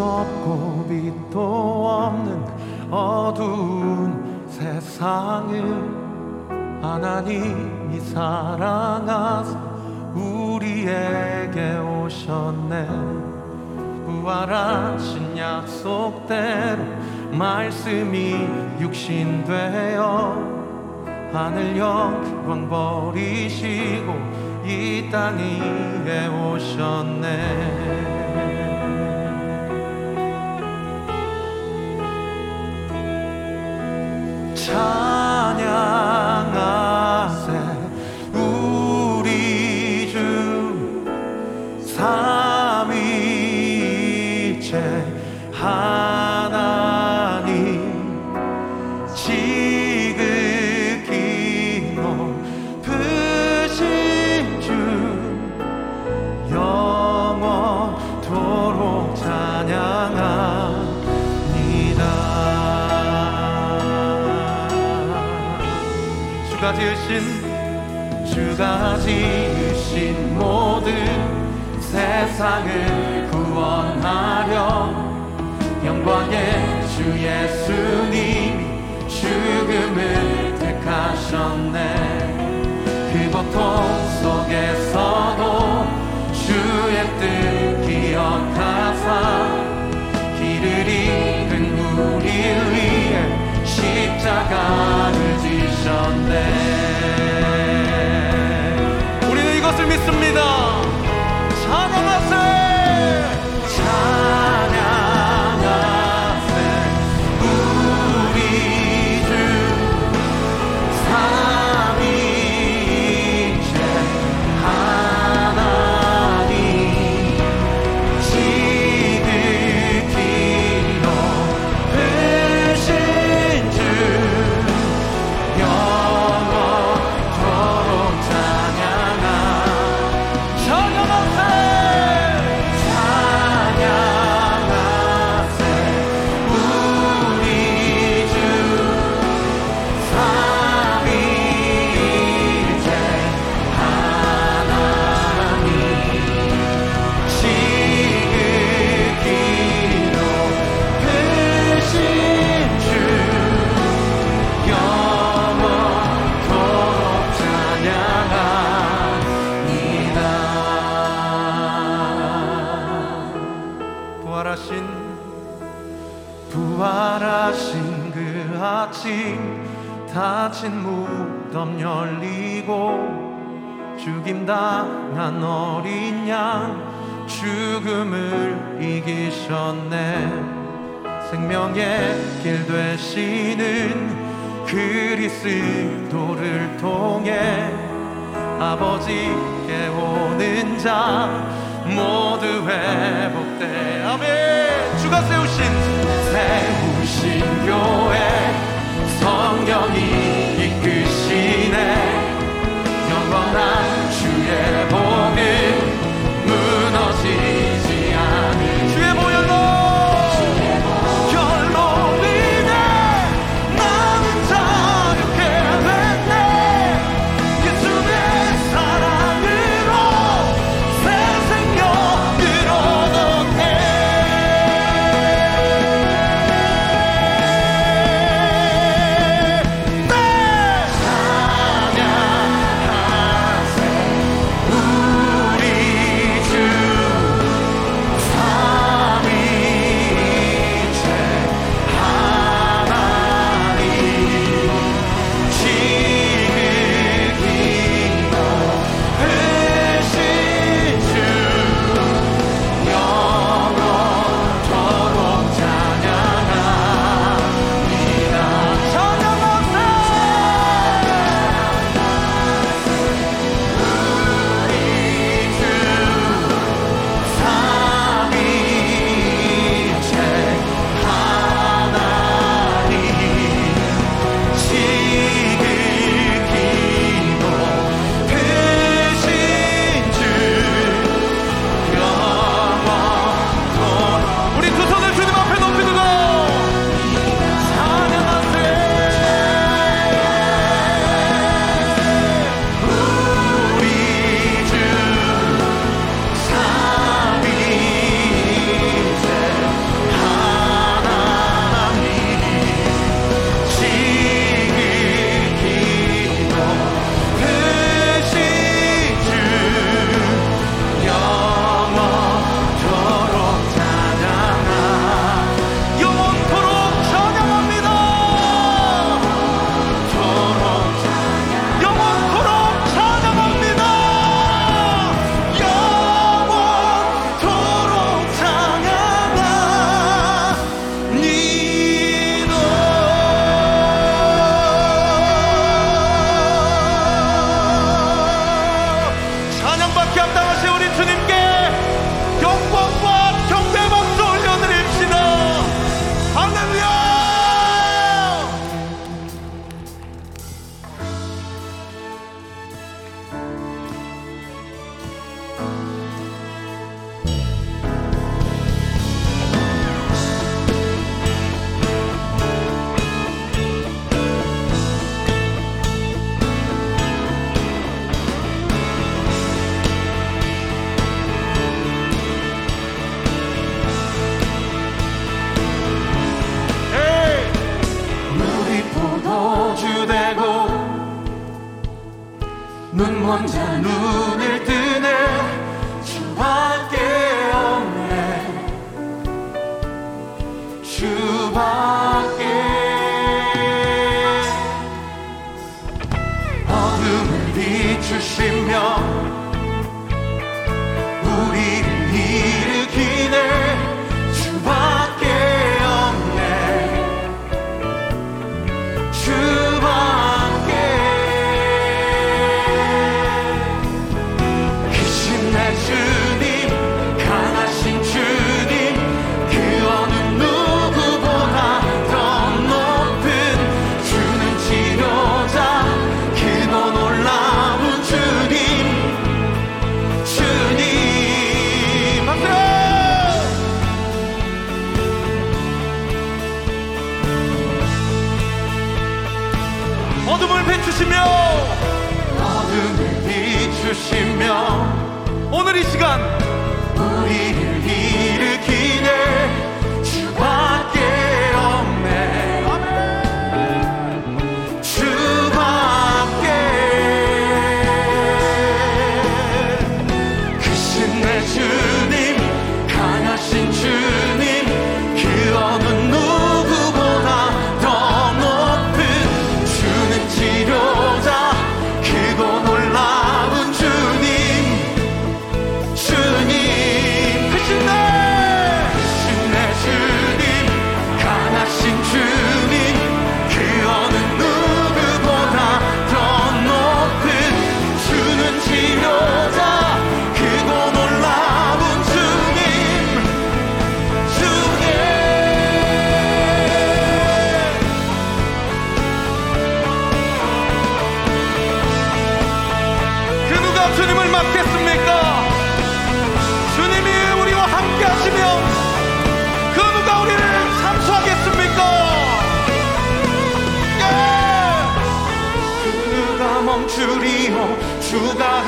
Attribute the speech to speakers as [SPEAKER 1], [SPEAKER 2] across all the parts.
[SPEAKER 1] 없고 빛도 없는 어두운 세상을 하나님이 사랑하사 우리에게 오셨네. 부활하신 약속대로 말씀이 육신되어 하늘 영광 버리시고 이 땅 위에 오셨네 하나님 지극히 높으신 주 영원토록 찬양합니다. 주가 지으신 주가 지으신 모든 세상을 구원하려 영광의 주 예수님이 죽음을 택하셨네. 그 고통 속에서도 주의 뜻 기억하사 길을 잃은 우리 위해 십자가 부활하신 그 아침 닫힌 무덤 열리고 죽임당한 어린 양 죽음을 이기셨네. 생명의 길 되시는 그리스도를 통해 아버지께 오는 자 모두 회복돼. 아멘. 주가 세우신 눈먼 자 눈. 어둠을 비추시며 어둠을 비추시며 오늘 이 시간 우리를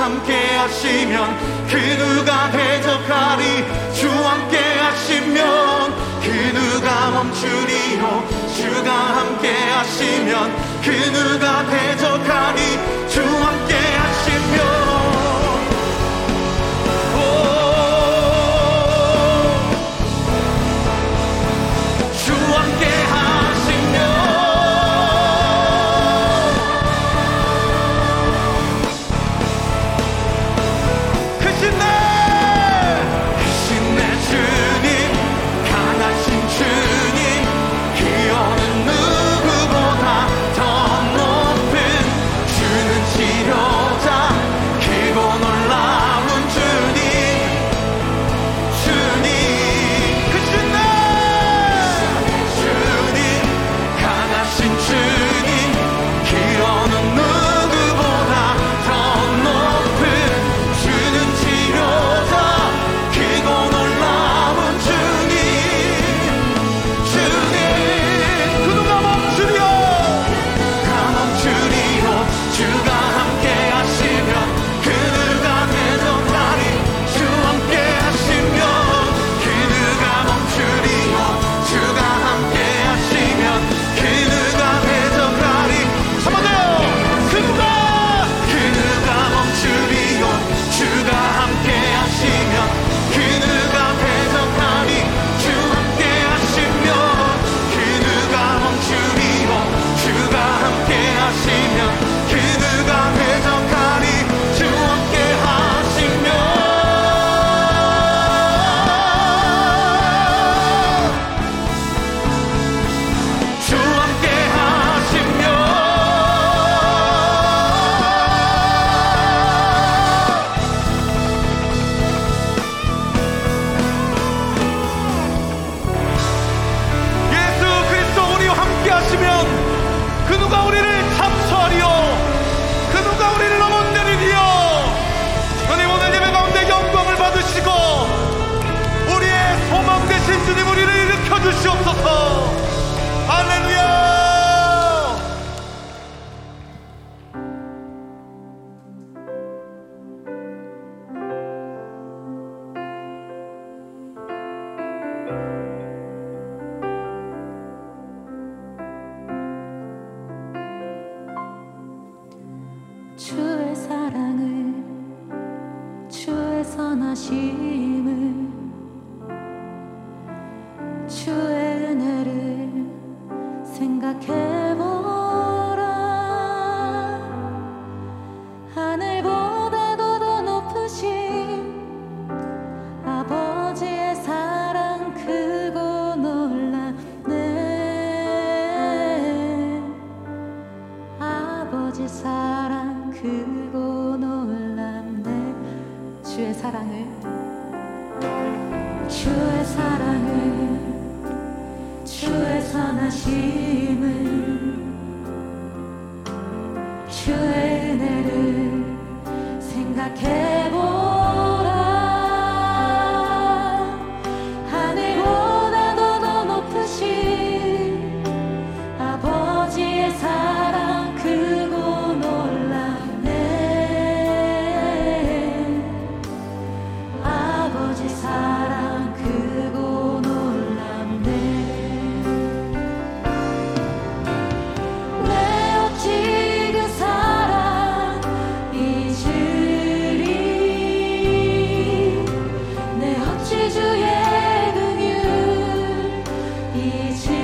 [SPEAKER 1] 함께 하시면 그 누가 대적하리? 주 함께 하시면 그 누가 멈추리요? 주가 함께 하시면 그 누가 대적하리? 주 함께
[SPEAKER 2] 一起。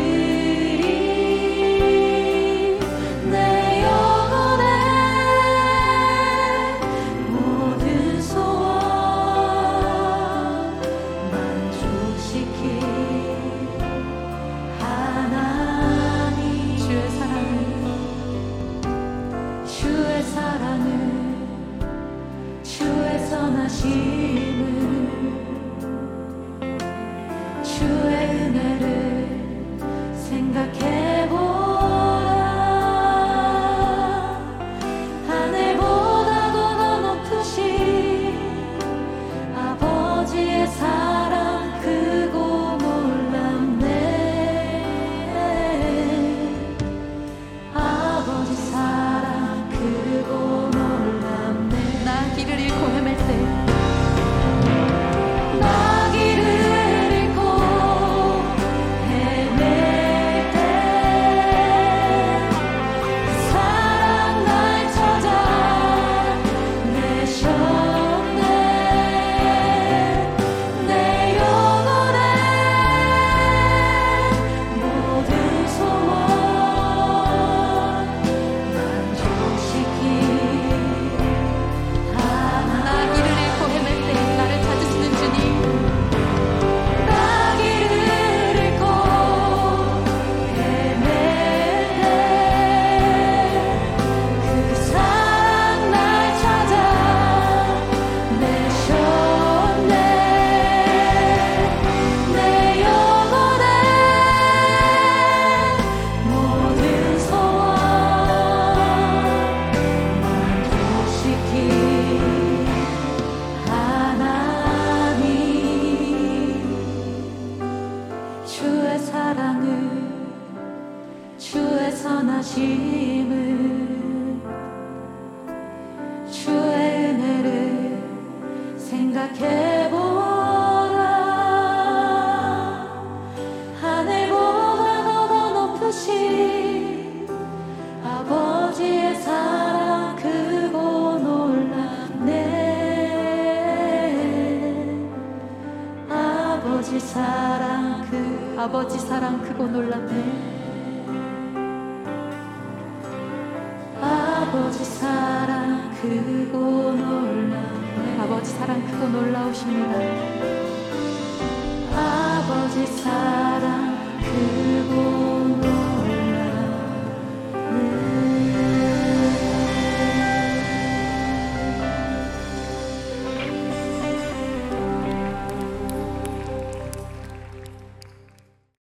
[SPEAKER 2] 심을 주의 은혜를 생각해보라. 하늘보다 더, 더 높으신 아버지의 사랑 크고 놀랍네. 아버지 사랑 그 아버지 사랑 크고 놀랍네. 아버지 사랑 크고 놀라네 아버지 사랑 크고 놀라우십니다. 아버지 사랑 크고